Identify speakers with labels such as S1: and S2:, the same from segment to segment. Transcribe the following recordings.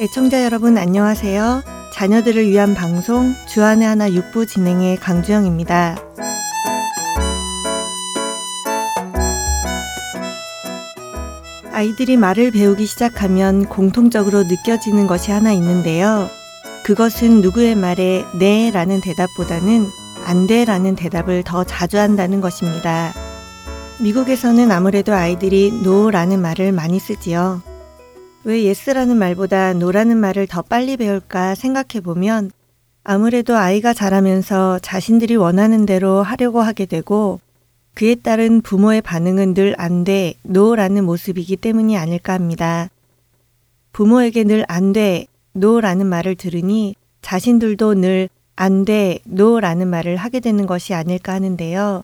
S1: 애청자 여러분 안녕하세요. 자녀들을 위한 방송 주안의 하나 육부 진행의 강주영입니다. 아이들이 말을 배우기 시작하면 공통적으로 느껴지는 것이 하나 있는데요. 그것은 누구의 말에 네 라는 대답보다는 안 돼 라는 대답을 더 자주 한다는 것입니다. 미국에서는 아무래도 아이들이 no 라는 말을 많이 쓰지요. 왜 yes라는 말보다 no라는 말을 더 빨리 배울까 생각해 보면 아무래도 아이가 자라면서 자신들이 원하는 대로 하려고 하게 되고 그에 따른 부모의 반응은 늘 안 돼, 노라는 모습이기 때문이 아닐까 합니다. 부모에게 늘 안 돼, 노라는 말을 들으니 자신들도 늘 안 돼, 노라는 말을 하게 되는 것이 아닐까 하는데요.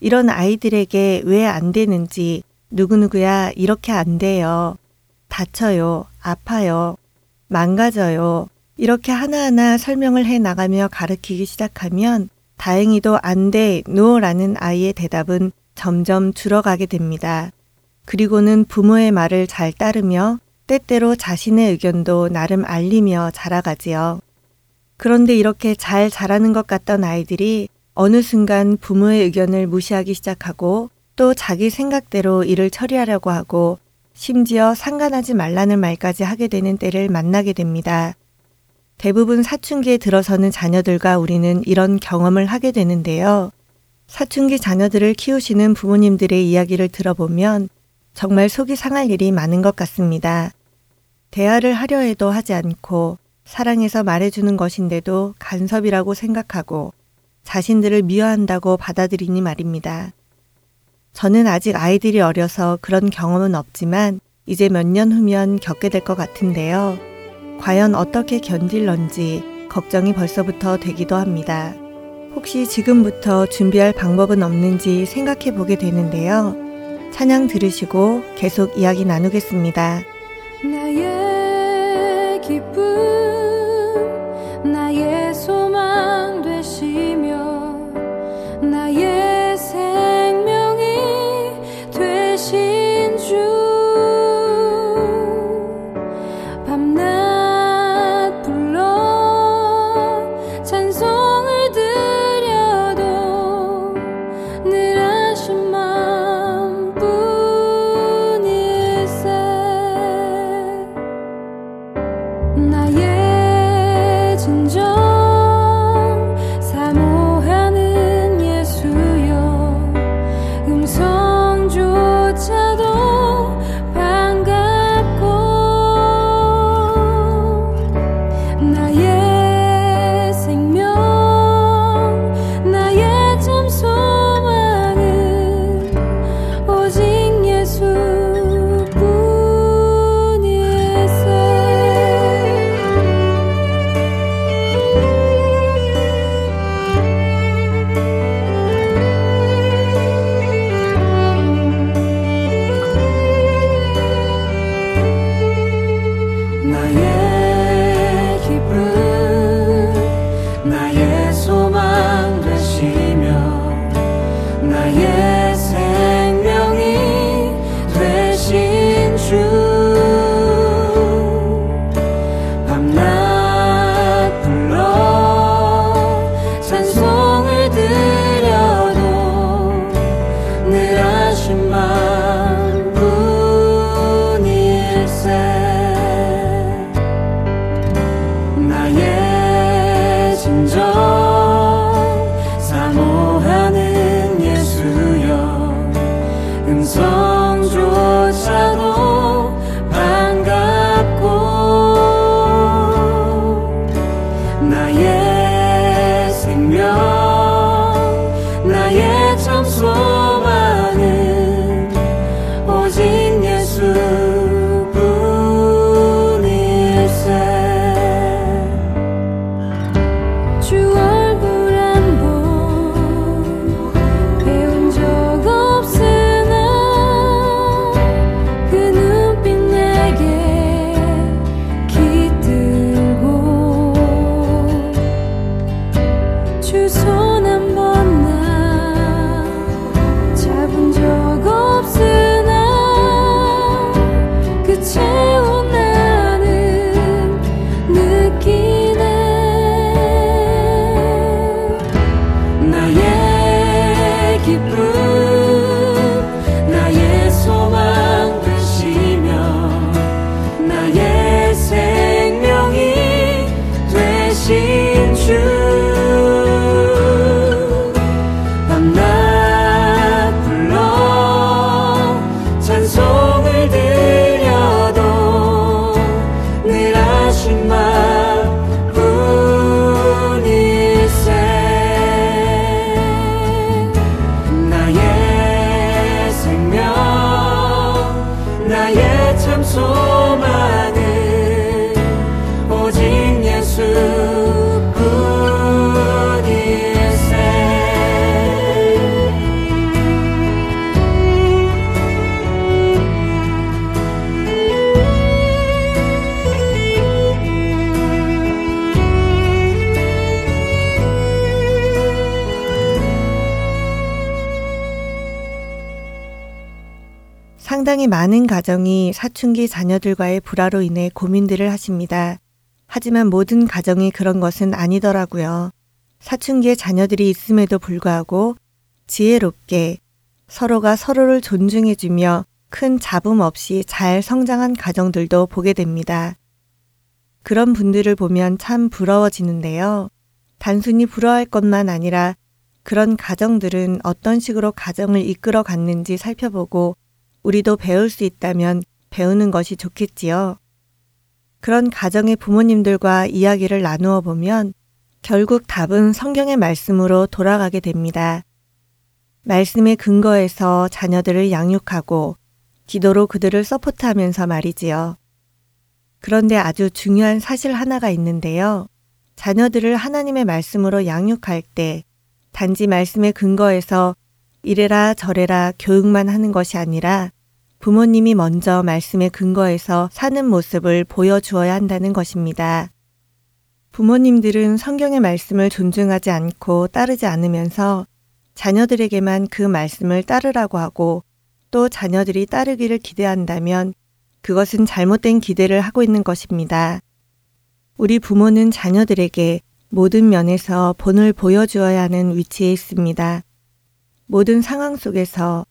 S1: 이런 아이들에게 왜 안 되는지 누구누구야 이렇게 안 돼요. 다쳐요. 아파요. 망가져요. 이렇게 하나하나 설명을 해 나가며 가르치기 시작하면 다행히도 안 돼, 노라는 아이의 대답은 점점 줄어가게 됩니다. 그리고는 부모의 말을 잘 따르며 때때로 자신의 의견도 나름 알리며 자라가지요. 그런데 이렇게 잘 자라는 것 같던 아이들이 어느 순간 부모의 의견을 무시하기 시작하고 또 자기 생각대로 일을 처리하려고 하고 심지어 상관하지 말라는 말까지 하게 되는 때를 만나게 됩니다. 대부분 사춘기에 들어서는 자녀들과 우리는 이런 경험을 하게 되는데요. 사춘기 자녀들을 키우시는 부모님들의 이야기를 들어보면 정말 속이 상할 일이 많은 것 같습니다. 대화를 하려 해도 하지 않고 사랑해서 말해주는 것인데도 간섭이라고 생각하고 자신들을 미워한다고 받아들이니 말입니다. 저는 아직 아이들이 어려서 그런 경험은 없지만 이제 몇 년 후면 겪게 될 것 같은데요. 과연 어떻게 견딜런지 걱정이 벌써부터 되기도 합니다. 혹시 지금부터 준비할 방법은 없는지 생각해 보게 되는데요. 찬양 들으시고 계속 이야기 나누겠습니다.
S2: 나의
S1: 상당히 많은 가정이 사춘기 자녀들과의 불화로 인해 고민들을 하십니다. 하지만 모든 가정이 그런 것은 아니더라고요. 사춘기에 자녀들이 있음에도 불구하고 지혜롭게 서로가 서로를 존중해주며 큰 잡음 없이 잘 성장한 가정들도 보게 됩니다. 그런 분들을 보면 참 부러워지는데요. 단순히 부러워할 것만 아니라 그런 가정들은 어떤 식으로 가정을 이끌어 갔는지 살펴보고 우리도 배울 수 있다면 배우는 것이 좋겠지요. 그런 가정의 부모님들과 이야기를 나누어 보면 결국 답은 성경의 말씀으로 돌아가게 됩니다. 말씀의 근거에서 자녀들을 양육하고 기도로 그들을 서포트하면서 말이지요. 그런데 아주 중요한 사실 하나가 있는데요. 자녀들을 하나님의 말씀으로 양육할 때 단지 말씀의 근거에서 이래라 저래라 교육만 하는 것이 아니라 부모님이 먼저 말씀의 근거에서 사는 모습을 보여주어야 한다는 것입니다. 부모님들은 성경의 말씀을 존중하지 않고 따르지 않으면서 자녀들에게만 그 말씀을 따르라고 하고 또 자녀들이 따르기를 기대한다면 그것은 잘못된 기대를 하고 있는 것입니다. 우리 부모는 자녀들에게 모든 면에서 본을 보여주어야 하는 위치에 있습니다. 모든 상황 속에서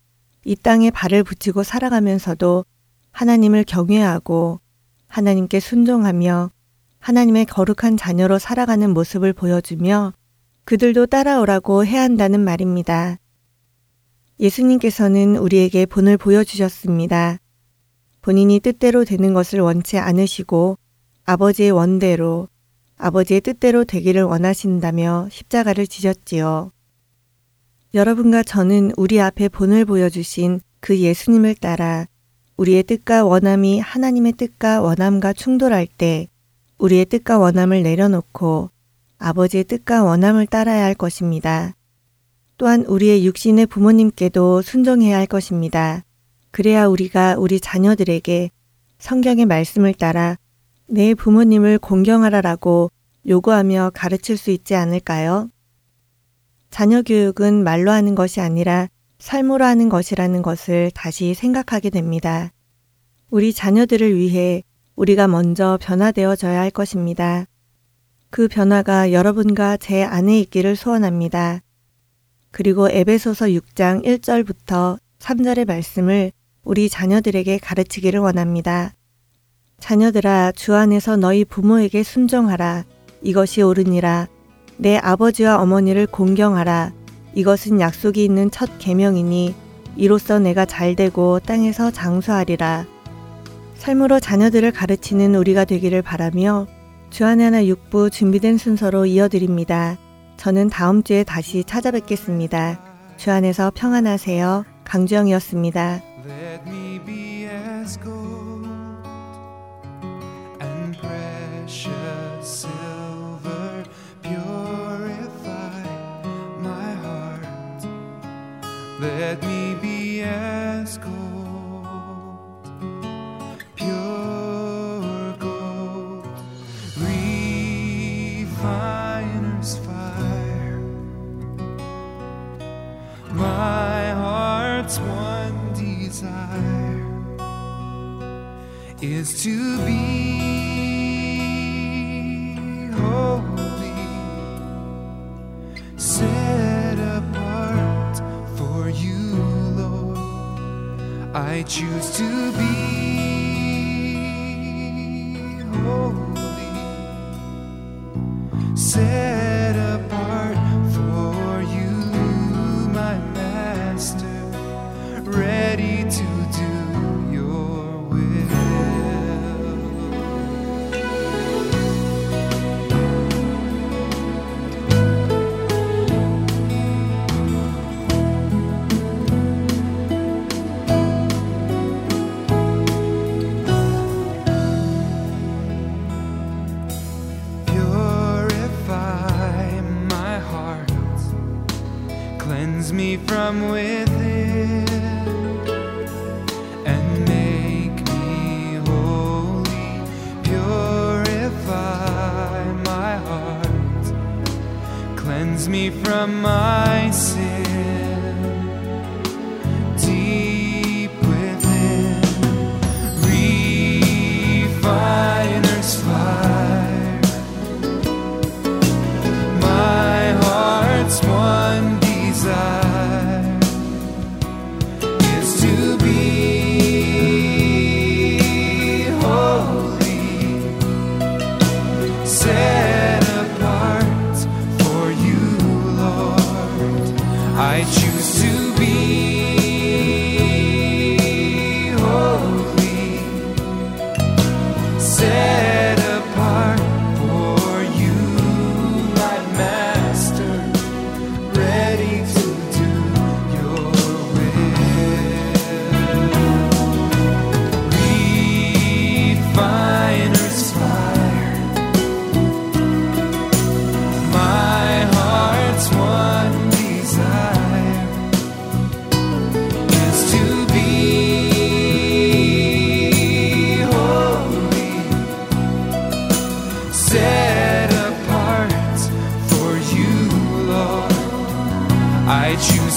S1: 이 땅에 발을 붙이고 살아가면서도 하나님을 경외하고 하나님께 순종하며 하나님의 거룩한 자녀로 살아가는 모습을 보여주며 그들도 따라오라고 해야 한다는 말입니다. 예수님께서는 우리에게 본을 보여주셨습니다. 본인이 뜻대로 되는 것을 원치 않으시고 아버지의 원대로 아버지의 뜻대로 되기를 원하신다며 십자가를 지셨지요. 여러분과 저는 우리 앞에 본을 보여주신 그 예수님을 따라 우리의 뜻과 원함이 하나님의 뜻과 원함과 충돌할 때 우리의 뜻과 원함을 내려놓고 아버지의 뜻과 원함을 따라야 할 것입니다. 또한 우리의 육신의 부모님께도 순종해야 할 것입니다. 그래야 우리가 우리 자녀들에게 성경의 말씀을 따라 내 부모님을 공경하라라고 요구하며 가르칠 수 있지 않을까요? 자녀 교육은 말로 하는 것이 아니라 삶으로 하는 것이라는 것을 다시 생각하게 됩니다. 우리 자녀들을 위해 우리가 먼저 변화되어져야 할 것입니다. 그 변화가 여러분과 제 안에 있기를 소원합니다. 그리고 에베소서 6장 1절부터 3절의 말씀을 우리 자녀들에게 가르치기를 원합니다. 자녀들아 주 안에서 너희 부모에게 순종하라 이것이 옳으니라 내 아버지와 어머니를 공경하라. 이것은 약속이 있는 첫 계명이니 이로써 내가 잘 되고 땅에서 장수하리라. 삶으로 자녀들을 가르치는 우리가 되기를 바라며 주안의 하나 육부 준비된 순서로 이어드립니다. 저는 다음 주에 다시 찾아뵙겠습니다. 주 안에서 평안하세요. 강주영이었습니다. Let me be as gold, pure gold, refiner's fire. My heart's one desire is to be holy, set
S3: I choose to be holy, set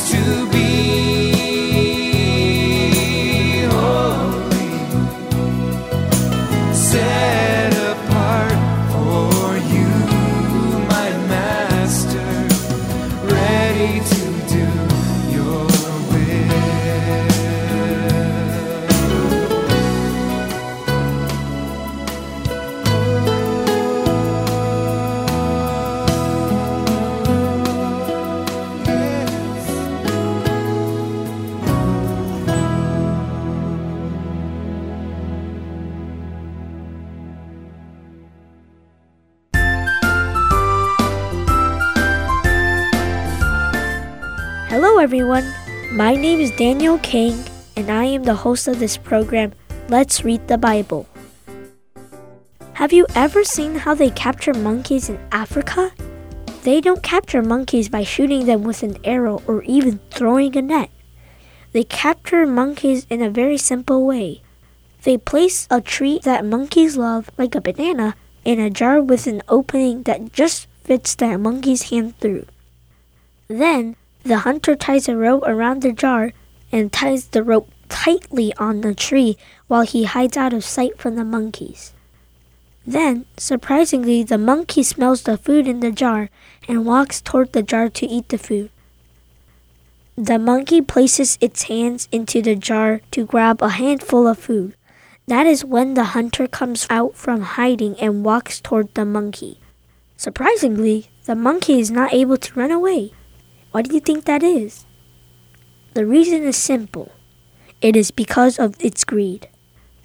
S3: to be
S4: name is Daniel King, and I am the host of this program, Let's Read the Bible. Have you ever seen how they capture monkeys in Africa? They don't capture monkeys by shooting them with an arrow or even throwing a net. They capture monkeys in a very simple way. They place a treat that monkeys love, like a banana, in a jar with an opening that just fits that monkey's hand through. Then, the hunter ties a rope around the jar and ties the rope tightly on the tree while he hides out of sight from the monkeys. Then, surprisingly, the monkey smells the food in the jar and walks toward the jar to eat the food. The monkey places its hands into the jar to grab a handful of food. That is when the hunter comes out from hiding and walks toward the monkey. Surprisingly, the monkey is not able to run away. Why do you think that is? The reason is simple it is because of its greed.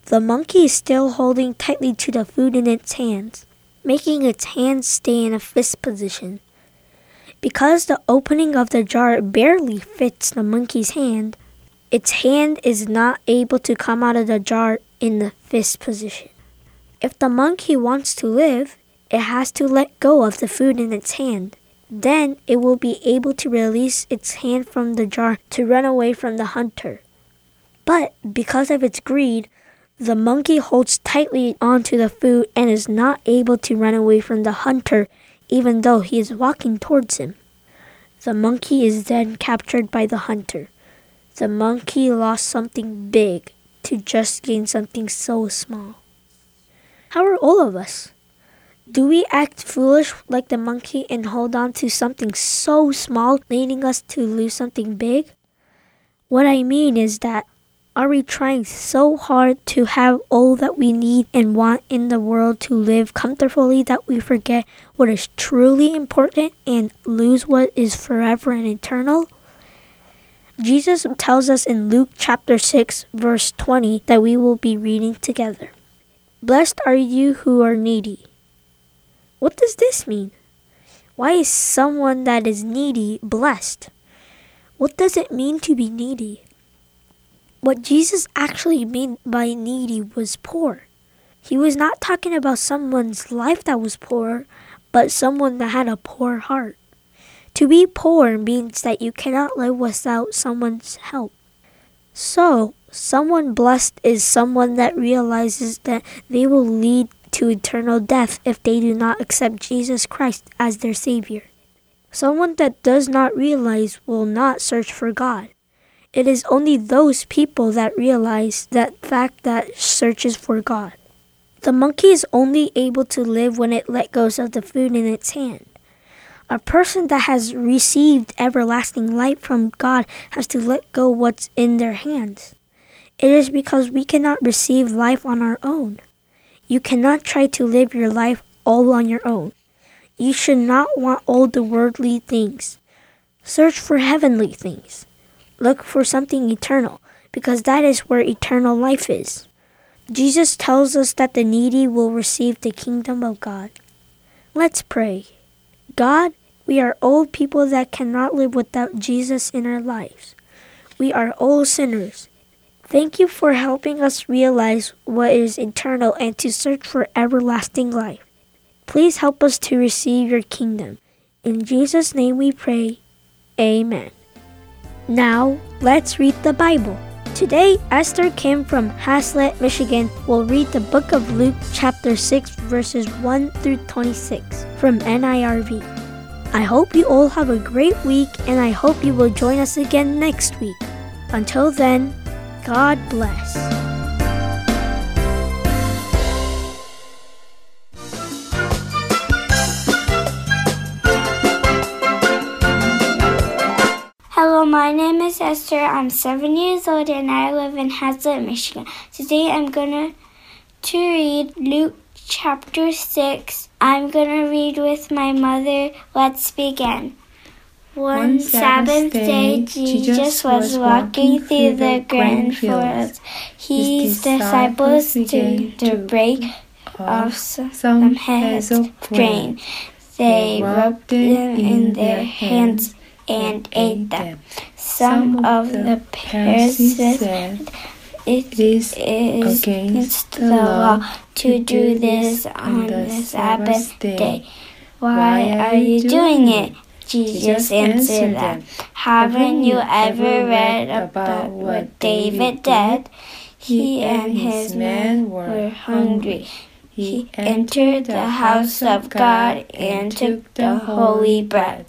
S4: The monkey is still holding tightly to the food in its hands, making its hands stay in a fist position. Because the opening of the jar barely fits the monkey's hand, its hand is not able to come out of the jar in the fist position. If the monkey wants to live, it has to let go of the food in its hand. Then it will be able to release its hand from the jar to run away from the hunter. But because of its greed, the monkey holds tightly onto the food and is not able to run away from the hunter even though he is walking towards him. The monkey is then captured by the hunter. The monkey lost something big to just gain something so small. How are all of us? Do we act foolish like the monkey and hold on to something so small, leading us to lose something big? What I mean is that Are we trying so hard to have all that we need and want in the world to live comfortably that we forget what is truly important and lose what is forever and eternal? Jesus tells us in Luke chapter 6, verse 20, that we will be reading together. Blessed are you who are needy. What does this mean? Why is someone that is needy blessed? What does it mean to be needy? What Jesus actually meant by needy was poor. He was not talking about someone's life that was poor, but someone that had a poor heart. To be poor means that you cannot live without someone's help. So, someone blessed is someone that realizes that they will lead to eternal death if they do not accept Jesus Christ as their Savior. Someone that does not realize will not search for God. It is only those people that realize that fact that searches for God. The monkey is only able to live when it let go of the food in its hand. A person that has received everlasting life from God has to let go what's in their hands. It is because we cannot receive life on our own. You cannot try to live your life all on your own. You should not want all the worldly things. Search for heavenly things. Look for something eternal, because that is where eternal life is. Jesus tells us that the needy will receive the kingdom of God. Let's pray. God, we are old people that cannot live without Jesus in our lives. We are all sinners. Thank you for helping us realize what is eternal and to search for everlasting life. Please help us to receive your kingdom. In Jesus' name we pray. Amen. Now, let's read the Bible. Today, Esther Kim from Haslett, Michigan will read the book of Luke, chapter 6, verses 1 through 26 from NIRV. I hope you all have a great week and I hope you will join us again next week. Until then, God bless.
S5: Hello, my name is Esther. I'm seven years old and I live in Haslett, Michigan. Today I'm gonna to read Luke chapter six. I'm gonna read with my mother. Let's begin. One Sabbath day, Jesus was walking through the grain fields. His disciples stood to break off some heads of grain. They rubbed them in their hands and ate them. Some of the Pharisees said, It is against the law to do this on the Sabbath day. Why are you doing it? Jesus answered them, Haven't you ever read about what David did? He and his men were hungry. He entered the house of God and took the holy bread.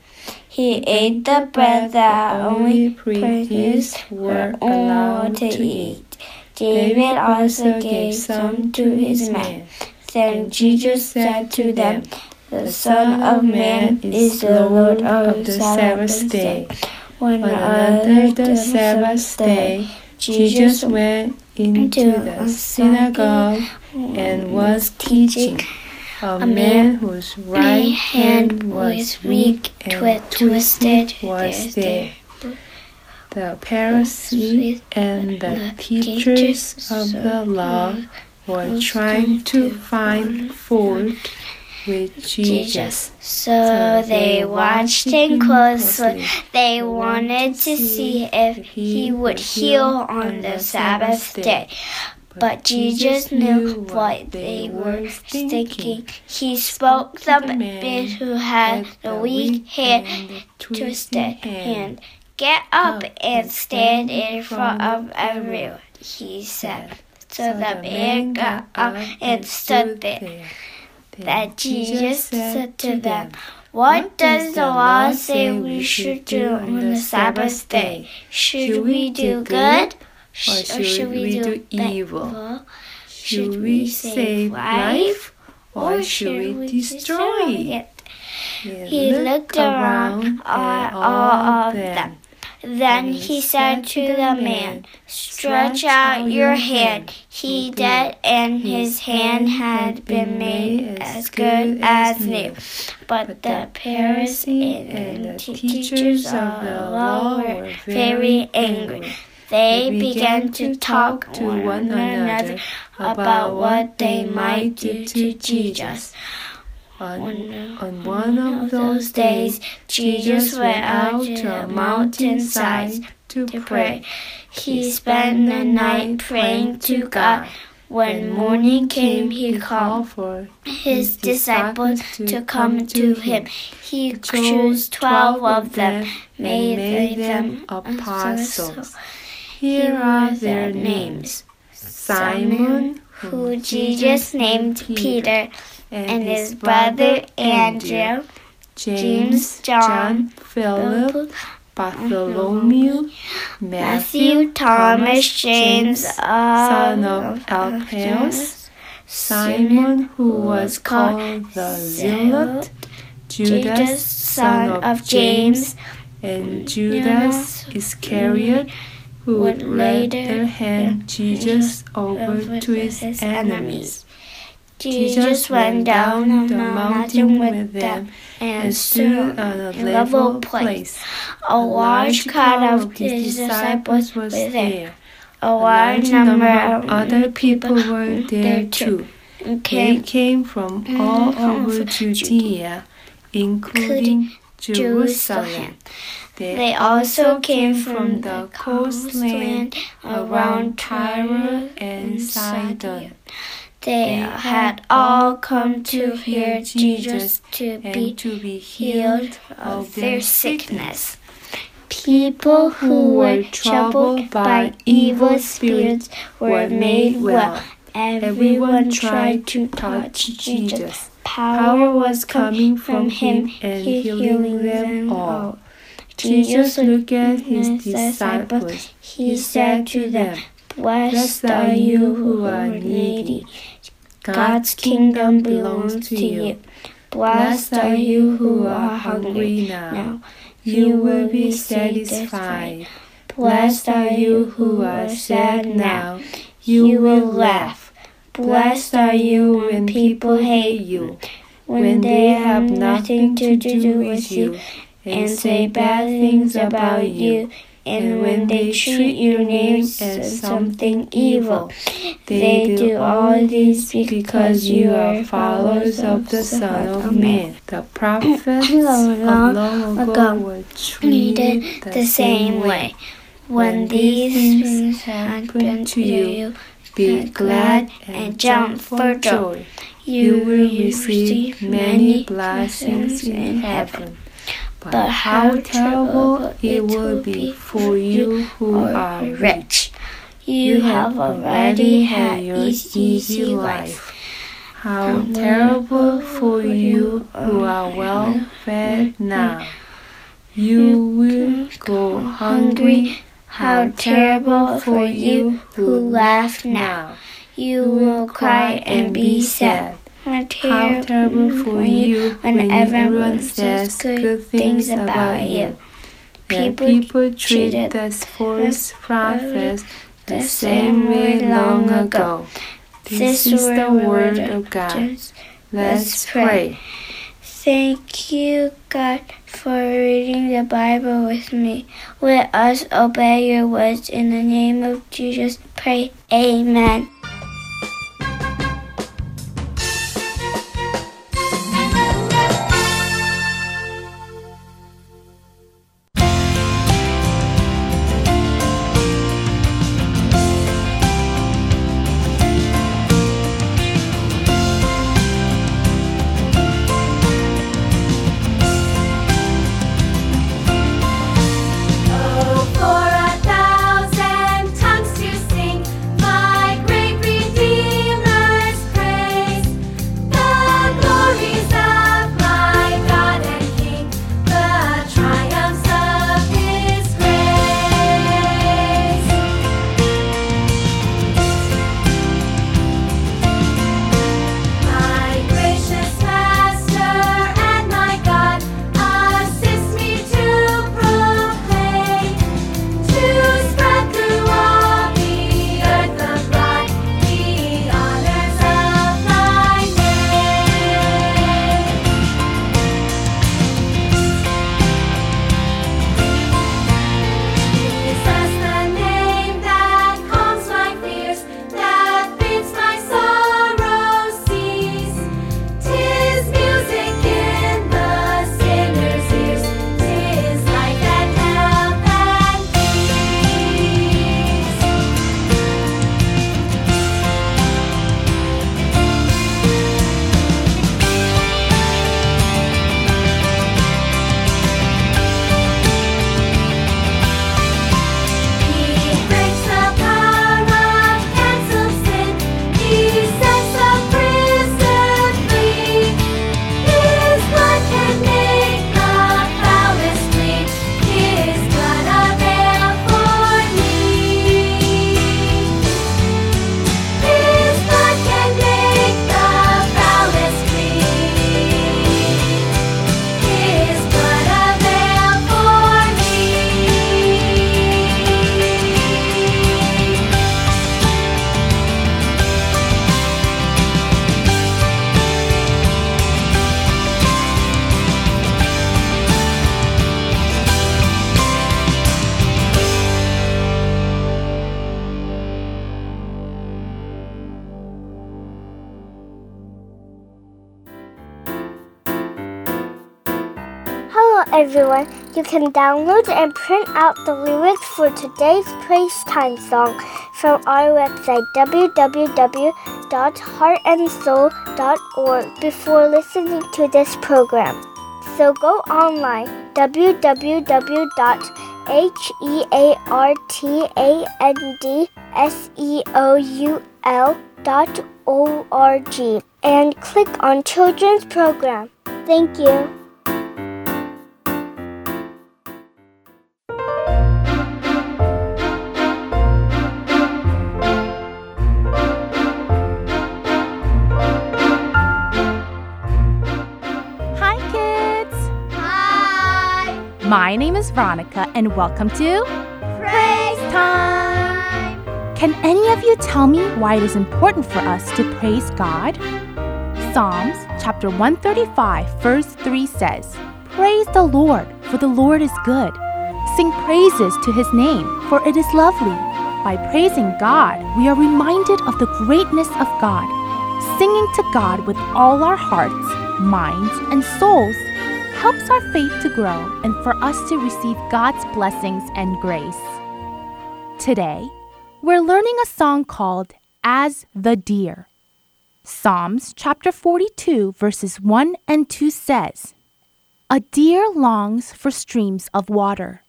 S5: He ate the bread that only priests were allowed to eat. David also gave some to his men. Then Jesus said to them, The Son of Man is the Lord of the Sabbath day. When
S6: Another the Sabbath day, Jesus went into the synagogue and was teaching. A man whose right hand was weak and twisted was there. The Pharisees and the teachers of the law were trying to find fault with Jesus.
S5: So they watched him closely. They wanted to see if he would heal on the Sabbath day. But Jesus knew what they were thinking. He spoke to the man who had the weak hand and twisted hand. Get up and stand in front of everyone, he said. So the man got up and stood there. Then Jesus said to them, What does the law say we should do on the Sabbath day? Should we do good?
S6: Or should we do evil? Should we save life? Or should we destroy it?
S5: He looked around at all of them. Then he said to the man, Stretch out your hand. He did, and his hand had been made as good as new. But the Pharisees and the teachers of the law were very angry. They began to talk to one another about what they might do to Jesus.
S6: On, on one of those days, Jesus went out to a mountainside to pray.
S5: He spent the night praying to God. When morning came, he called
S6: for
S5: his disciples to come to him. He chose twelve of them, made them apostles.
S6: Here are their names Simon,
S5: who Jesus named Peter, and his brother Andrew, James, John,
S6: Philip, Bartholomew,
S5: Matthew, Thomas, James,
S6: son of Alphaeus, Simon, who was called the Zealot, Judas, son of James, and Judas Iscariot, who would later hand Jesus over to his enemies.
S5: Jesus went down the mountain with them and stood on a level place. A large crowd of his disciples was there. A large number of
S6: other people were there too. They came from all over Judea, including Jerusalem.
S5: They also came from the coastland around Tyre and Sidon. They had all come to hear Jesus to be,
S6: to be
S5: healed of their sickness. People who were troubled by evil spirits were made well. Everyone tried to touch Jesus. Power was coming from him and healing them all.
S6: Jesus looked at his disciples.
S5: He said to them, Blessed are you who are needy. God's kingdom belongs to you. Blessed are you who are hungry now. You will be satisfied. Blessed are you who are sad now. You will laugh. Blessed are you when people hate you, when they have nothing to do with you, and say bad things about you, and when they treat your name as something evil. They do all this because you are followers of the Son of Man.
S6: The prophets of long ago were treated
S5: the same way. When these things happen to you, be glad and jump for joy. You will receive many blessings in heaven. But how terrible it will be for you who are rich. You have already had your easy life.
S6: How terrible for you who are well fed now. You will go hungry.
S5: How terrible for you who laugh now. You will cry and be sad.
S6: How terrible for you when everyone says good things about you. People, people treated the false prophets the same way long ago. This is the word of God. Let's pray.
S5: Thank you, God, for reading the Bible with me. Let us obey your words in the name of Jesus. Pray. Amen. You can download and print out the lyrics for today's praise time song from our website www.heartandsoul.org before listening to this program. So go online www.heartandseoul.org and click on Children's Program. Thank you.
S7: My name is Veronica, and welcome to
S8: Praise
S7: Time! Can any of you tell me why it is important for us to praise God? Psalms chapter 135, verse 3 says, Praise the Lord, for the Lord is good. Sing praises to his name, for it is lovely. By praising God, we are reminded of the greatness of God. Singing to God with all our hearts, minds, and souls helps our faith to grow and for us to receive God's blessings and grace. Today, we're learning a song called As the Deer. Psalms chapter 42, verses 1 and 2 says, A deer longs for streams of water.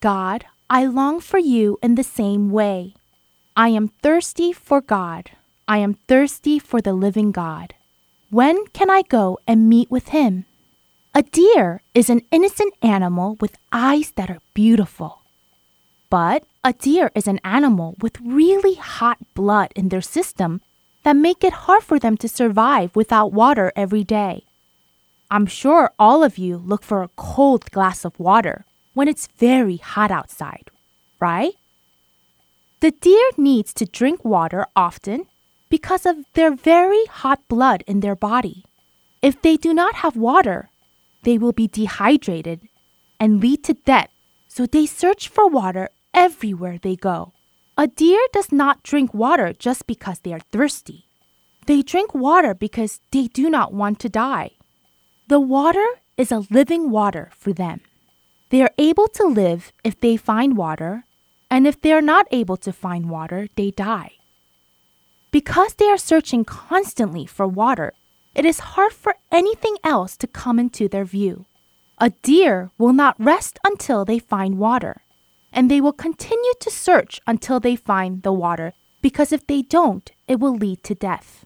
S7: God, I long for you in the same way. I am thirsty for God. I am thirsty for the living God. When can I go and meet with him? A deer is an innocent animal with eyes that are beautiful. But a deer is an animal with really hot blood in their system that make it hard for them to survive without water every day. I'm sure all of you look for a cold glass of water when it's very hot outside, right? The deer needs to drink water often because of their very hot blood in their body. If they do not have water, they will be dehydrated and lead to death, so they search for water everywhere they go. A deer does not drink water just because they are thirsty. They drink water because they do not want to die. The water is a living water for them. They are able to live if they find water, and if they are not able to find water, they die. Because they are searching constantly for water, it is hard for anything else to come into their view. A deer will not rest until they find water, and they will continue to search until they find the water, because if they don't, it will lead to death.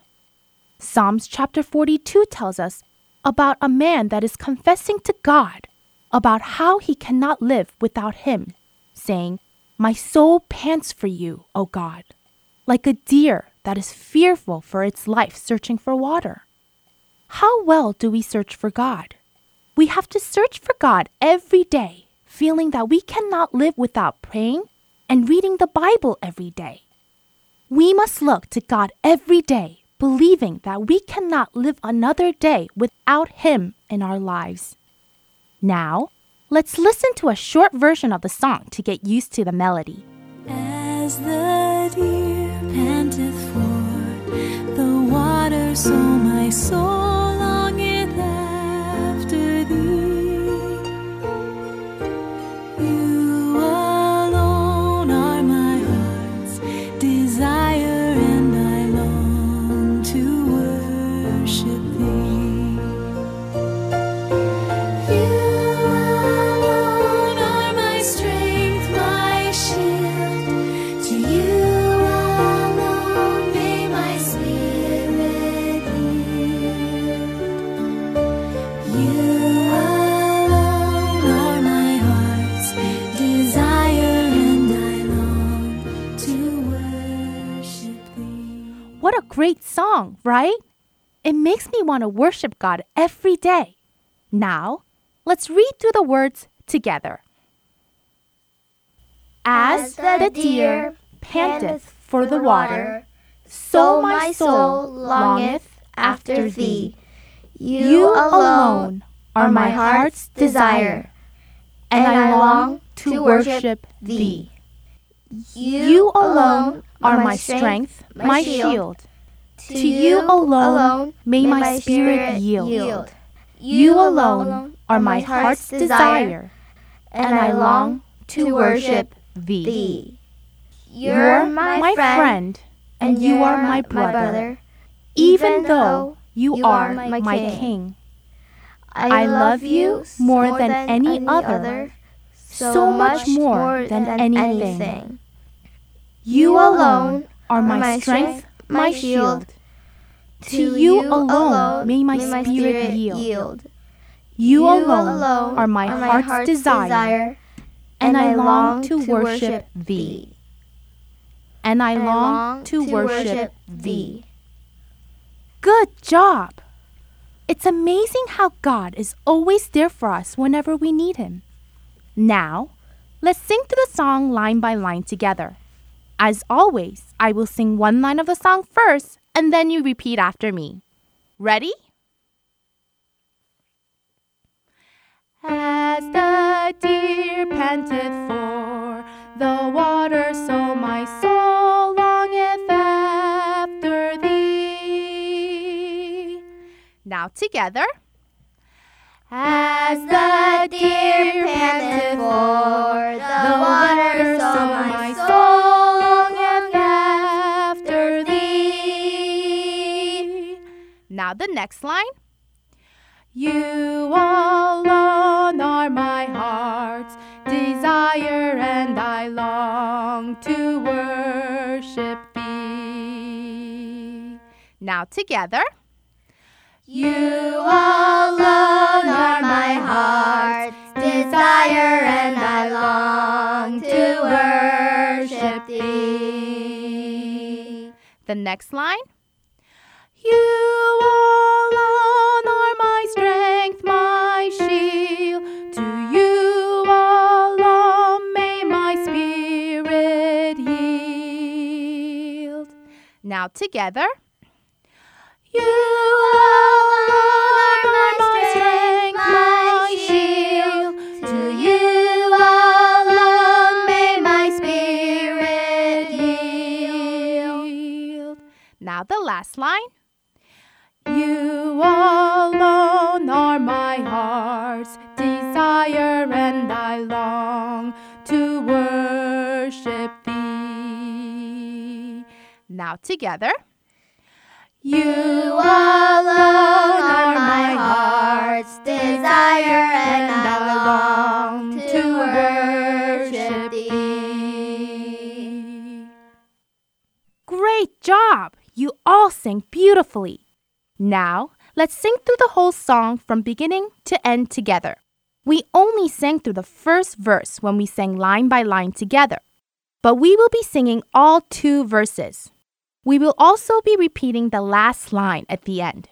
S7: Psalms chapter 42 tells us about a man that is confessing to God about how he cannot live without him, saying, My soul pants for you, O God, like a deer that is fearful for its life searching for water. How well do we search for God? We have to search for God every day, feeling that we cannot live without praying and reading the Bible every day. We must look to God every day, believing that we cannot live another day without Him in our lives. Now, let's listen to a short version of the song to get used to the melody.
S9: As the deer panteth for so my soul longeth after thee.
S7: What a great song, right? It makes me want to worship God every day. Now, let's read through the words together. As the deer panteth for the water, so my soul longeth after thee. You alone are my heart's desire, and I long to worship thee. You alone are my strength, my shield. To you alone may my spirit yield. You alone are my heart's desire, and I long to worship thee. You're my friend, and you are my brother, even though you are my king. I love you more than any other, so much more than anything. You alone are my strength, my shield. To you alone may my spirit yield. You alone are my heart's desire, and I long to worship thee. And I long to worship thee. Good job! It's amazing how God is always there for us whenever we need Him. Now, let's sing through the song line by line together. As always, I will sing one line of the song first, and then you repeat after me. Ready? As the deer panteth for the water, so my soul longeth after thee. Now together. As the deer panteth for the water, so my soul Now the next line. You alone are my heart's desire, and I long to worship thee. Now together. You alone are my heart's desire, and I long to worship thee. The next line. Now together. You alone are my strength, my shield. To you alone oh, oh, may my spirit yield. Now the last line. You alone are my heart's desire, and I long to worship thee. Now together. You alone are my heart's desire, and I long to worship thee. Great job! You all sang beautifully. Now, let's sing through the whole song from beginning to end together. We only sang through the first verse when we sang line by line together, but we will be singing all two verses. We will also be repeating the last line at the end.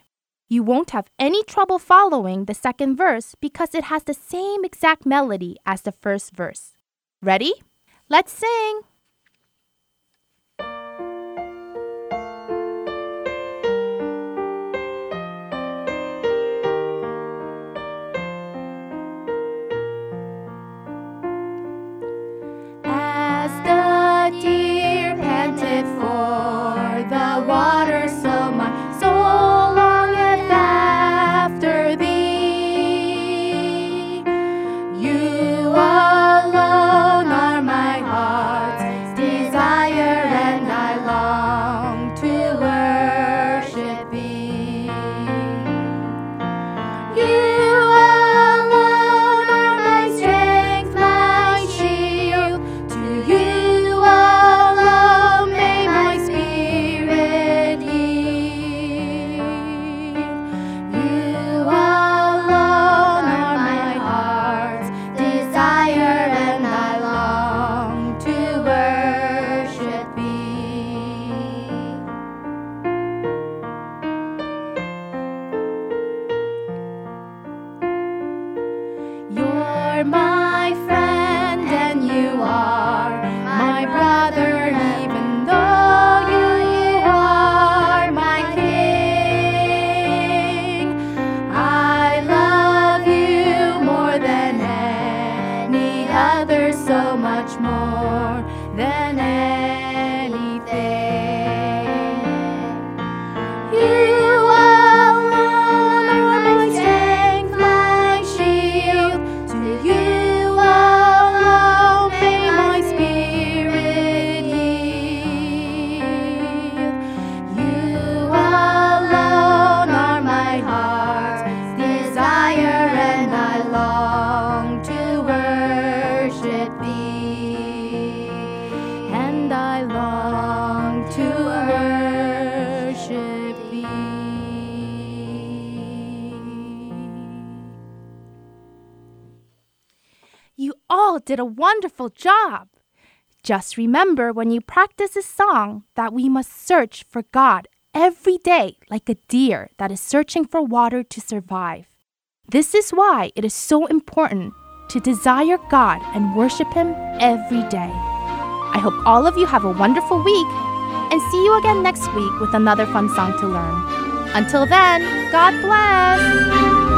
S7: You won't have any trouble following the second verse because it has the same exact melody as the first verse. Ready? Let's sing!
S10: Remember when you practice this song that we must search for God every day like a deer that is searching for water to survive. This is why it is so important to desire God and worship Him every day. I hope all of you have a wonderful week and see you again next week with another fun song to learn. Until then, God bless!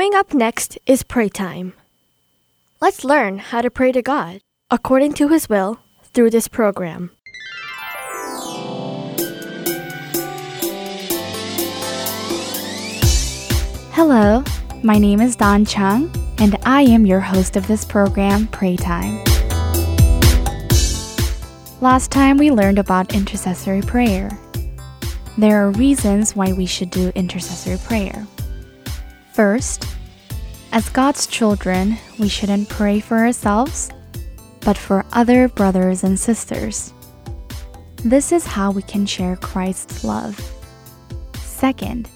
S11: Coming up next is pray time. Let's learn how to pray to God according to His will through this program.
S10: Hello, my name is Don Chung, and I am your host of this program, Pray Time. Last time we learned about intercessory prayer. There are reasons why we should do intercessory prayer. First, as God's children, we shouldn't pray for ourselves, but for other brothers and sisters. This is how we can share Christ's love. Second,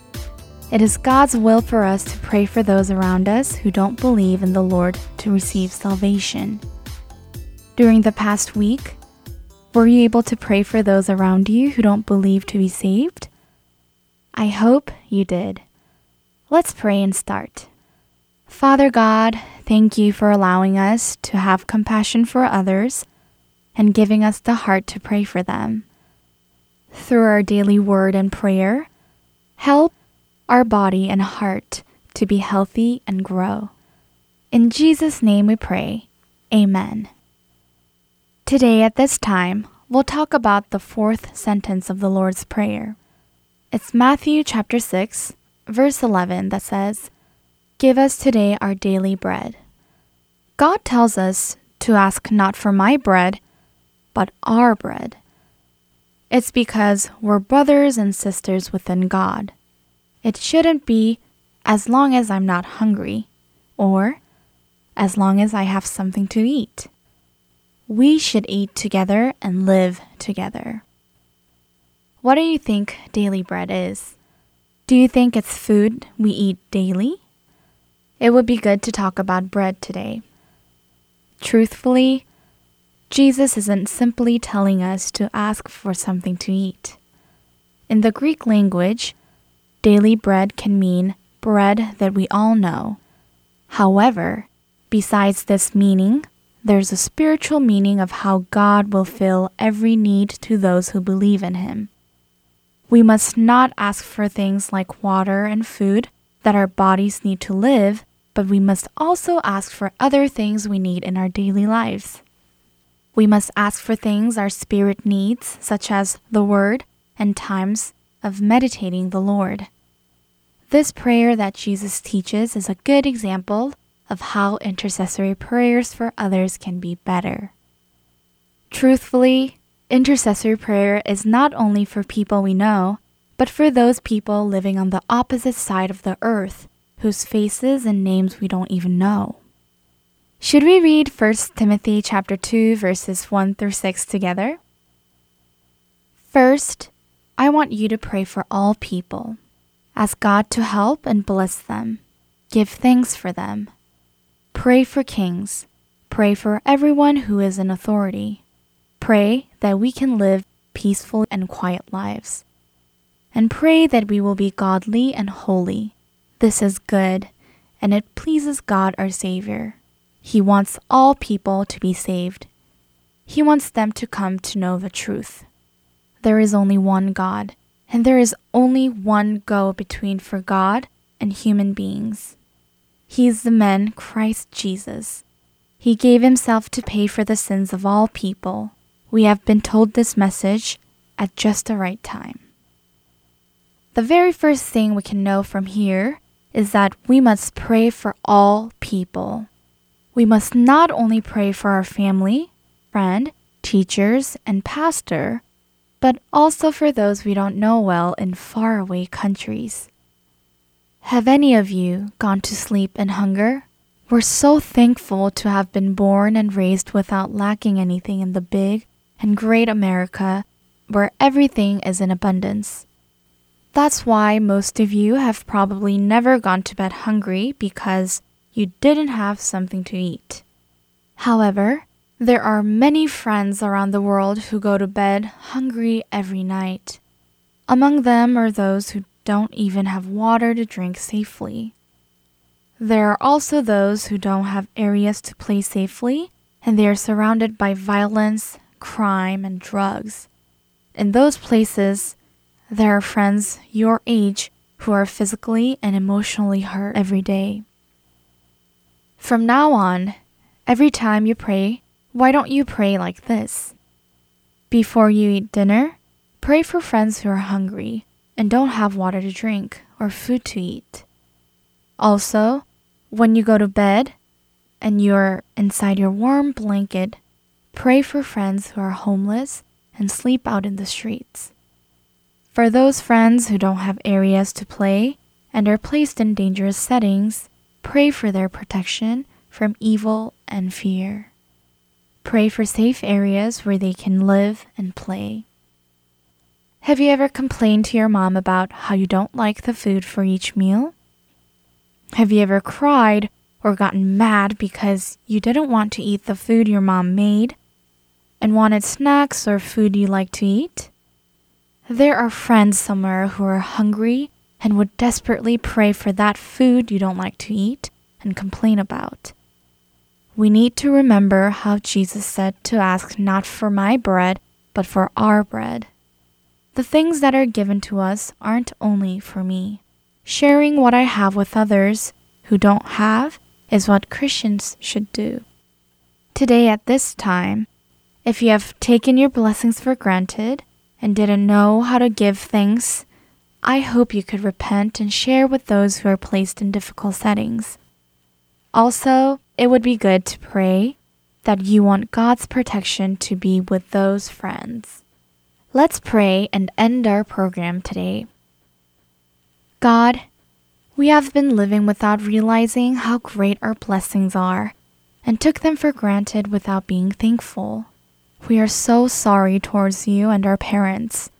S10: it is God's will for us to pray for those around us who don't believe in the Lord to receive salvation. During the past week, were you able to pray for those around you who don't believe to be saved? I hope you did. Let's pray and start. Father God, thank you for allowing us to have compassion for others and giving us the heart to pray for them. Through our daily word and prayer, help our body and heart to be healthy and grow. In Jesus' name we pray. Amen. Today at this time, we'll talk about the fourth sentence of the Lord's Prayer. It's Matthew chapter 6, verse 11 that says, Give us today our daily bread. God tells us to ask not for my bread, but our bread. It's because we're brothers and sisters within God. It shouldn't be as long as I'm not hungry or as long as I have something to eat. We should eat together and live together. What do you think daily bread is? Do you think it's food we eat daily? It would be good to talk about bread today. Truthfully, Jesus isn't simply telling us to ask for something to eat. In the Greek language, daily bread can mean bread that we all know. However, besides this meaning, there's a spiritual meaning of how God will fill every need to those who believe in Him. We must not ask for things like water and food that our bodies need to live, but we must also ask for other things we need in our daily lives. We must ask for things our spirit needs, such as the Word and times of meditating the Lord. This prayer that Jesus teaches is a good example of how intercessory prayers for others can be better. Truthfully, intercessory prayer is not only for people we know, but for those people living on the opposite side of the earth, whose faces and names we don't even know. Should we read 1 Timothy chapter 2 verses 1 through 6 together? First, I want you to pray for all people. Ask God to help and bless them. Give thanks for them. Pray for kings. Pray for everyone who is in authority. Pray that we can live peaceful and quiet lives. And pray that we will be godly and holy. This is good, and it pleases God our Savior. He wants all people to be saved. He wants them to come to know the truth. There is only one God, and there is only one go between for God and human beings. He is the man Christ Jesus. He gave himself to pay for the sins of all people. We have been told this message at just the right time. The very first thing we can know from here is that we must pray for all people. We must not only pray for our family, friend, teachers, and pastor, but also for those we don't know well in faraway countries. Have any of you gone to sleep in hunger? We're so thankful to have been born and raised without lacking anything in the big and great America where everything is in abundance. That's why most of you have probably never gone to bed hungry because you didn't have something to eat. However, there are many friends around the world who go to bed hungry every night. Among them are those who don't even have water to drink safely. There are also those who don't have areas to play safely, and they are surrounded by violence, crime, and drugs. In those places, there are friends your age who are physically and emotionally hurt every day. From now on, every time you pray, why don't you pray like this? Before you eat dinner, pray for friends who are hungry and don't have water to drink or food to eat. Also, when you go to bed and you're inside your warm blanket, pray for friends who are homeless and sleep out in the streets. For those friends who don't have areas to play and are placed in dangerous settings, pray for their protection from evil and fear. Pray for safe areas where they can live and play. Have you ever complained to your mom about how you don't like the food for each meal? Have you ever cried or gotten mad because you didn't want to eat the food your mom made and wanted snacks or food you like to eat? There are friends somewhere who are hungry and would desperately pray for that food you don't like to eat and complain about. We need to remember how Jesus said to ask not for my bread, but for our bread. The things that are given to us aren't only for me. Sharing what I have with others who don't have is what Christians should do. Today, at this time, if you have taken your blessings for granted and didn't know how to give thanks, I hope you could repent and share with those who are placed in difficult settings. Also, it would be good to pray that you want God's protection to be with those friends. Let's pray and end our program today. God, we have been living without realizing how great our blessings are and took them for granted without being thankful. We are so sorry towards you and our parents.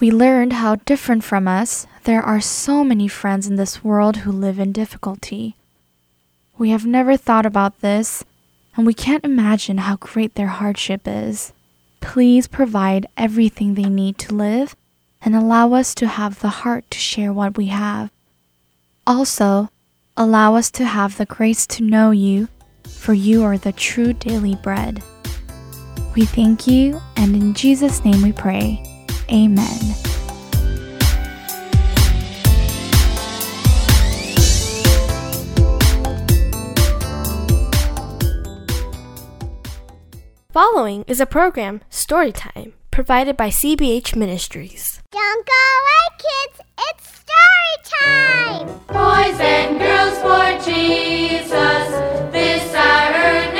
S10: We learned how different from us there are so many friends in this world who live in difficulty. We have never thought about this, and we can't imagine how great their hardship is. Please provide everything they need to live and allow us to have the heart to share what we have. Also, allow us to have the grace to know you, for you are the true daily bread. We thank you, and in Jesus' name we pray. Amen.
S11: Following is a program, Storytime, provided by CBH Ministries.
S8: Don't go away, kids. It's story time.
S9: Boys and girls for Jesus, this our earnest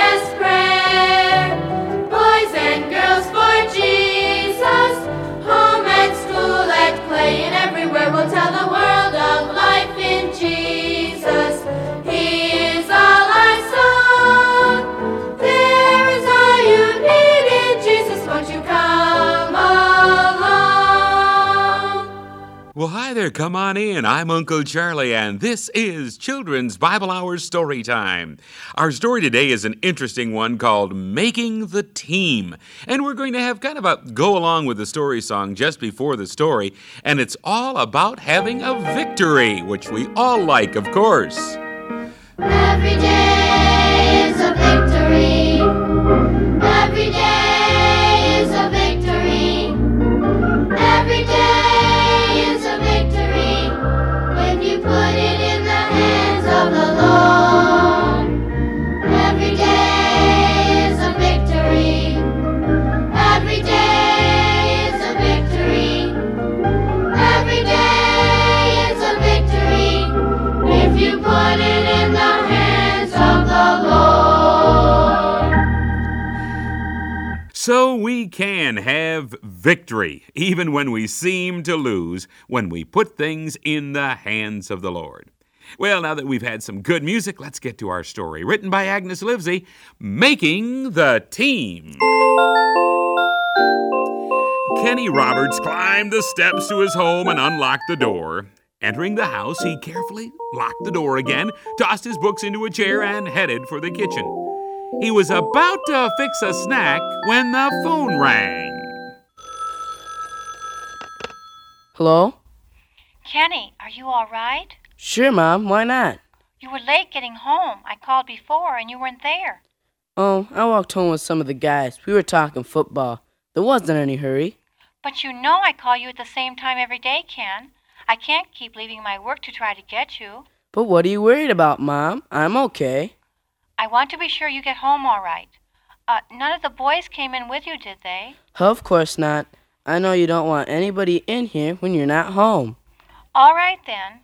S9: Well,
S12: hi there. Come on in. I'm Uncle Charlie, and this is Children's Bible Hour Story Time. Our story today is an interesting one called Making the Team. And we're going to have kind of a go along with the story song just before the story. And it's all about having a victory, which we all like, of course.
S9: Every day is a victory.
S12: So we can have victory, even when we seem to lose, when we put things in the hands of the Lord. Well, now that we've had some good music, let's get to our story. Written by Agnes Livesey, Making the Team. Kenny Roberts climbed the steps to his home and unlocked the door. Entering the house, he carefully locked the door again, tossed his books into a chair, and headed for the kitchen. He was about to fix a snack when the phone rang.
S13: Hello?
S14: Kenny, are you all right?
S13: Sure, Mom. Why not?
S14: You were late getting home. I called before and you weren't there.
S13: Oh, I walked home with some of the guys. We were talking football. There wasn't any hurry.
S14: But you know I call you at the same time every day, Ken. I can't keep leaving my work to try to get you.
S13: But what are you worried about, Mom? I'm okay.
S14: I want to be sure you get home all right. Uh, none of the boys came in with you, did they?
S13: Of course not. I know you don't want anybody in here when you're not home.
S14: All right then.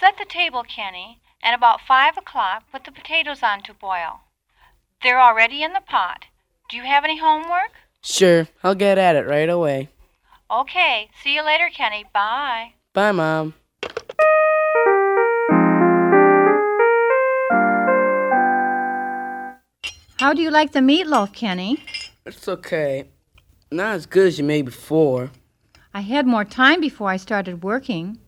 S14: Set the table, Kenny, and about five o'clock put the potatoes on to boil. They're already in the pot. Do you have any homework?
S13: Sure, I'll get at it right away.
S14: Okay. See you later, Kenny. Bye.
S13: Bye, Mom.
S15: How do you like the meatloaf, Kenny?
S13: It's okay. Not as good as you made before.
S15: I had more time before I started working.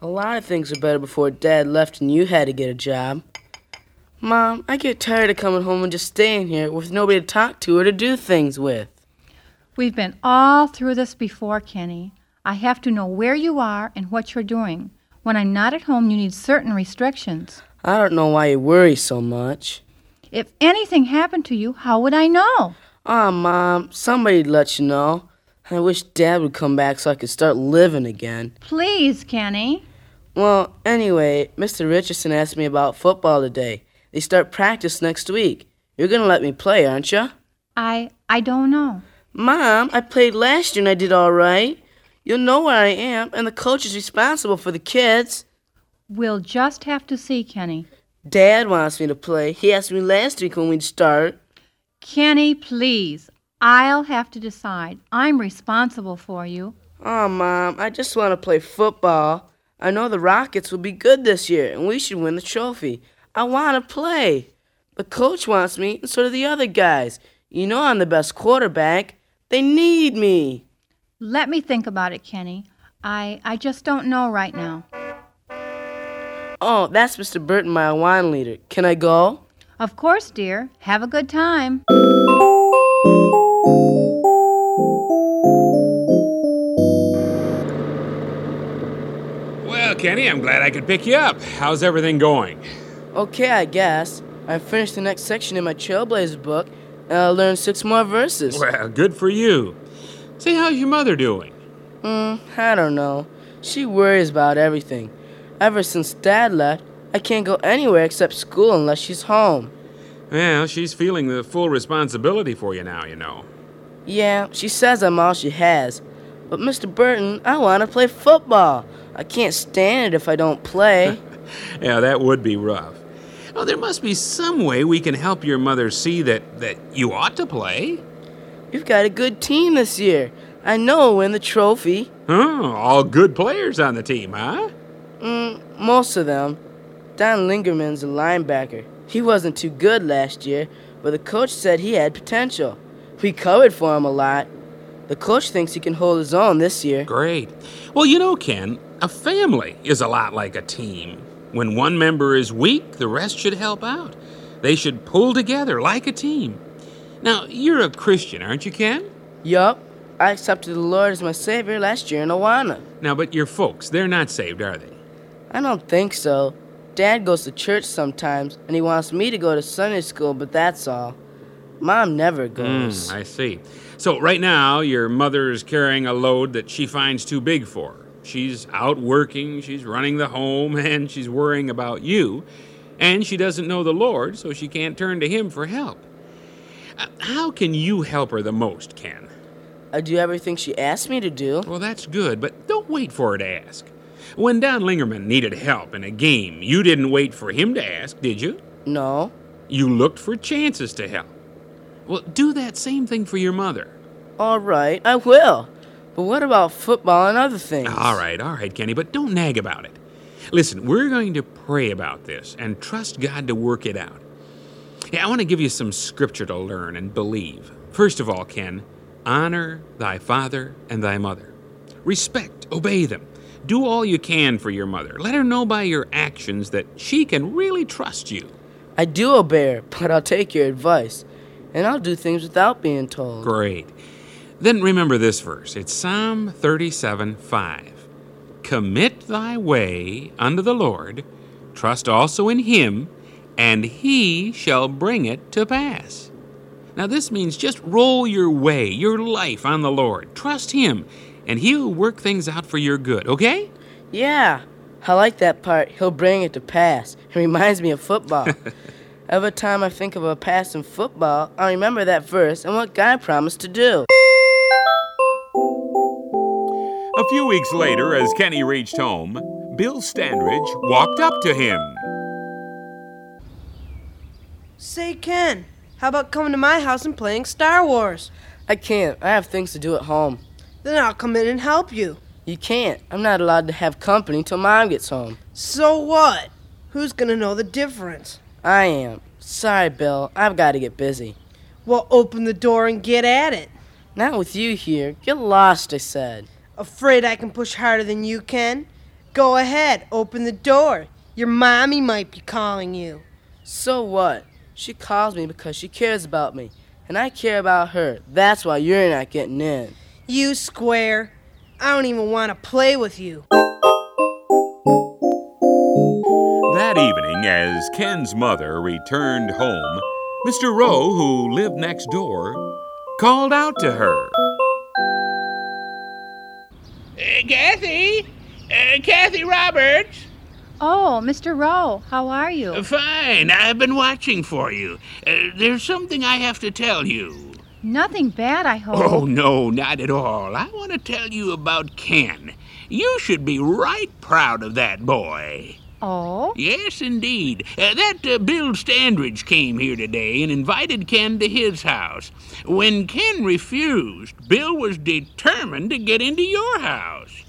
S13: A lot of things were better before Dad left and you had to get a job. Mom, I get tired of coming home and just staying here with nobody to talk to or to do things with.
S15: We've been all through this before, Kenny. I have to know where you are and what you're doing. When I'm not at home, you need certain restrictions.
S13: I don't know why you worry so much.
S15: If anything happened to you, how would I know?
S13: Aw, Mom, somebody'd let you know. I wish Dad would come back so I could start living again.
S15: Please, Kenny.
S13: Well, anyway, Mr. Richardson asked me about football today. They start practice next week. You're gonna let me play, aren't you?
S15: I I don't know.
S13: Mom, I played last year and I did all right. You'll know where I am, and the coach is responsible for the kids.
S15: We'll just have to see, Kenny.
S13: Dad wants me to play. He asked me last week when we'd start.
S15: Kenny, please. I'll have to decide. I'm responsible for you.
S13: Oh, Mom, I just want to play football. I know the Rockets will be good this year, and we should win the trophy. I want to play. The coach wants me, and so do the other guys. You know I'm the best quarterback. They need me.
S15: Let me think about it, Kenny. I I just don't know right now.
S13: Oh, that's Mr. Burton, my Awana leader. Can I go?
S15: Of course, dear. Have a good time.
S12: Well, Kenny, I'm glad I could pick you up. How's everything going?
S13: Okay, I guess. I finished the next section in my Trailblazer book, and I learned six more verses.
S12: Well, good for you. Say, how's your mother doing?
S13: Hmm, I don't know. She worries about everything. Ever since Dad left, I can't go anywhere except school unless she's home.
S12: Well, she's feeling the full responsibility for you now, you know.
S13: Yeah, she says I'm all she has. But Mr. Burton, I want to play football. I can't stand it if I don't play.
S12: Yeah, that would be rough. Oh, there must be some way we can help your mother see that, that you ought to play.
S13: You've got a good team this year. I know we'll win the trophy.
S12: Oh, all good players on the team, huh?
S13: Mm, most of them. Don Lingerman's a linebacker. He wasn't too good last year, but the coach said he had potential. We covered for him a lot. The coach thinks he can hold his own this year.
S12: Great. Well, you know, Ken, a family is a lot like a team. When one member is weak, the rest should help out. They should pull together like a team. Now, you're a Christian, aren't you, Ken?
S13: Yup. I accepted the Lord as my Savior last year in Awana.
S12: Now, but your folks, they're not saved, are they?
S13: I don't think so. Dad goes to church sometimes, and he wants me to go to Sunday school, but that's all. Mom never goes.
S12: Mm, I see. So, right now, your mother's carrying a load that she finds too big for her. She's out working, she's running the home, and she's worrying about you. And she doesn't know the Lord, so she can't turn to Him for help. Uh, How can you help her the most, Ken?
S13: I do everything she asks me to do.
S12: Well, that's good, but don't wait for her to ask. When Don Lingerman needed help in a game, you didn't wait for him to ask, did you?
S13: No.
S12: You looked for chances to help. Well, do that same thing for your mother.
S13: All right, I will. But what about football and other things?
S12: All right, all right, Kenny, but don't nag about it. Listen, we're going to pray about this and trust God to work it out. Yeah, I want to give you some scripture to learn and believe. First of all, Ken, honor thy father and thy mother. Respect, obey them. Do all you can for your mother. Let her know by your actions that she can really trust you.
S13: I do obey her, but I'll take your advice. And I'll do things without being told.
S12: Great. Then remember this verse. It's Psalm 37 5. Commit thy way unto the Lord, trust also in him, and he shall bring it to pass. Now, this means just roll your way, your life on the Lord. Trust him, and he'll work things out for your good, okay?
S13: Yeah, I like that part. He'll bring it to pass. It reminds me of football. Every time I think of a pass in football, I remember that verse and what God promised to do.
S12: A few weeks later, as Kenny reached home, Bill Standridge walked up to him.
S16: Say, Ken, how about coming to my house and playing Star Wars?
S13: I can't. I have things to do at home.
S16: Then I'll come in and help you.
S13: You can't. I'm not allowed to have company till Mom gets home.
S16: So what? Who's gonna know the difference?
S13: I am. Sorry, Bill. I've got to get busy.
S16: Well, open the door and get at it.
S13: Not with you here. Get lost, I said.
S16: Afraid I can push harder than you can? Go ahead, open the door. Your mommy might be calling you.
S13: So what? She calls me because she cares about me, and I care about her. That's why you're not getting in.
S16: You square. I don't even want to play with you.
S12: That evening, as Ken's mother returned home, Mr. Rowe, who lived next door, called out to her.
S17: Uh, Kathy? Uh, Kathy Roberts?
S15: Oh, Mr. Rowe, how are you?
S17: Fine. I've been watching for you. Uh, there's something I have to tell you.
S15: Nothing bad, I hope.
S17: Oh, no, not at all. I want to tell you about Ken. You should be right proud of that boy.
S15: Oh?
S17: Yes, indeed. Uh, that uh, Bill Standridge came here today and invited Ken to his house. When Ken refused, Bill was determined to get into your house.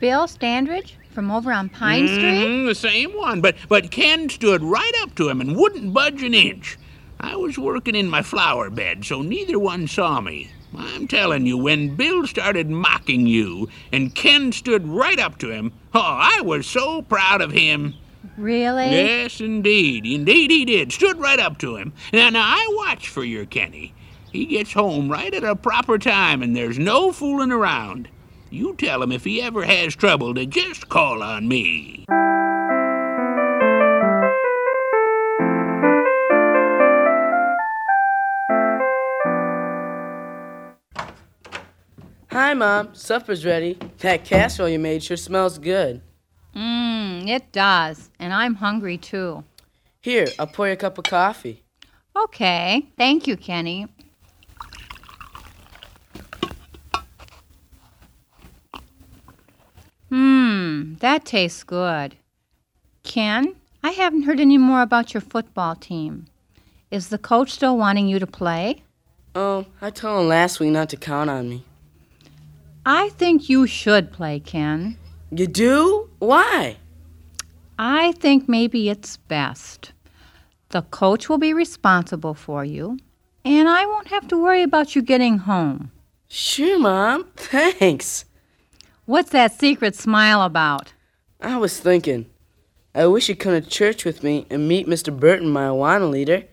S15: Bill Standridge from over on Pine Street?
S17: Mhm, the same one. But but Ken stood right up to him and wouldn't budge an inch. I was working in my flower bed, so neither one saw me. I'm telling you, when Bill started mocking you and Ken stood right up to him, oh, I was so proud of him.
S9: Really?
S17: Yes, indeed. Indeed he did. Stood right up to him. Now, now I watch for your Kenny. He gets home right at a proper time, and there's no fooling around. You tell him if he ever has trouble to just call on me.
S13: Hi, Mom. Supper's ready. That casserole you made sure smells good.
S9: Mmm, it does. And I'm hungry too.
S13: Here, I'll pour you a cup of coffee.
S9: Okay. Thank you, Kenny. Hmm, that tastes good. Ken, I haven't heard any more about your football team. Is the coach still wanting you to play?
S13: Oh, I told him last week not to count on me.
S9: I think you should play, Ken.
S13: You do? Why?
S9: I think maybe it's best. The coach will be responsible for you, and I won't have to worry about you getting home.
S13: Sure, Mom. Thanks.
S9: What's that secret smile about?
S13: I was thinking, I wish you'd come to church with me and meet Mr. Burton, my Awana leader.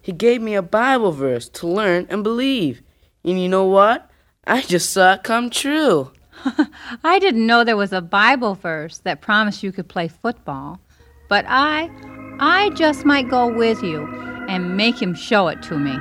S13: He gave me a Bible verse to learn and believe. And you know what? I just saw it come true.
S9: I didn't know there was a Bible verse that promised you could play football, but I I just might go with you and make him show it to me.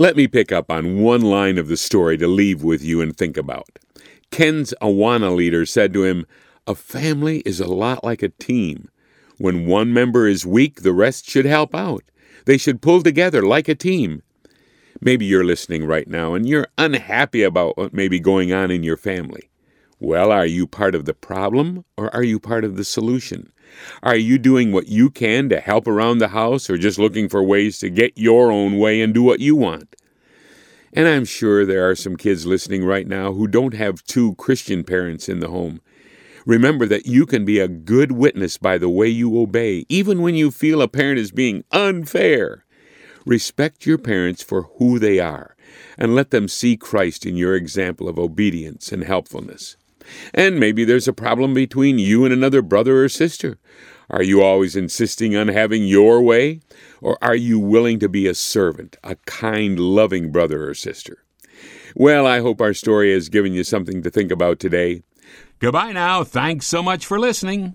S12: Let me pick up on one line of the story to leave with you and think about. Ken's Awana leader said to him, A family is a lot like a team. When one member is weak, the rest should help out. They should pull together like a team. Maybe you're listening right now and you're unhappy about what may be going on in your family. Well, are you part of the problem or are you part of the solution? Are you doing what you can to help around the house or just looking for ways to get your own way and do what you want? And I'm sure there are some kids listening right now who don't have two Christian parents in the home. Remember that you can be a good witness by the way you obey, even when you feel a parent is being unfair. Respect your parents for who they are, and let them see Christ in your example of obedience and helpfulness. And maybe there's a problem between you and another brother or sister. Are you always insisting on having your way? Or are you willing to be a servant, a kind, loving brother or sister? Well, I hope our story has given you something to think about today. Goodbye now. Thanks so much for listening.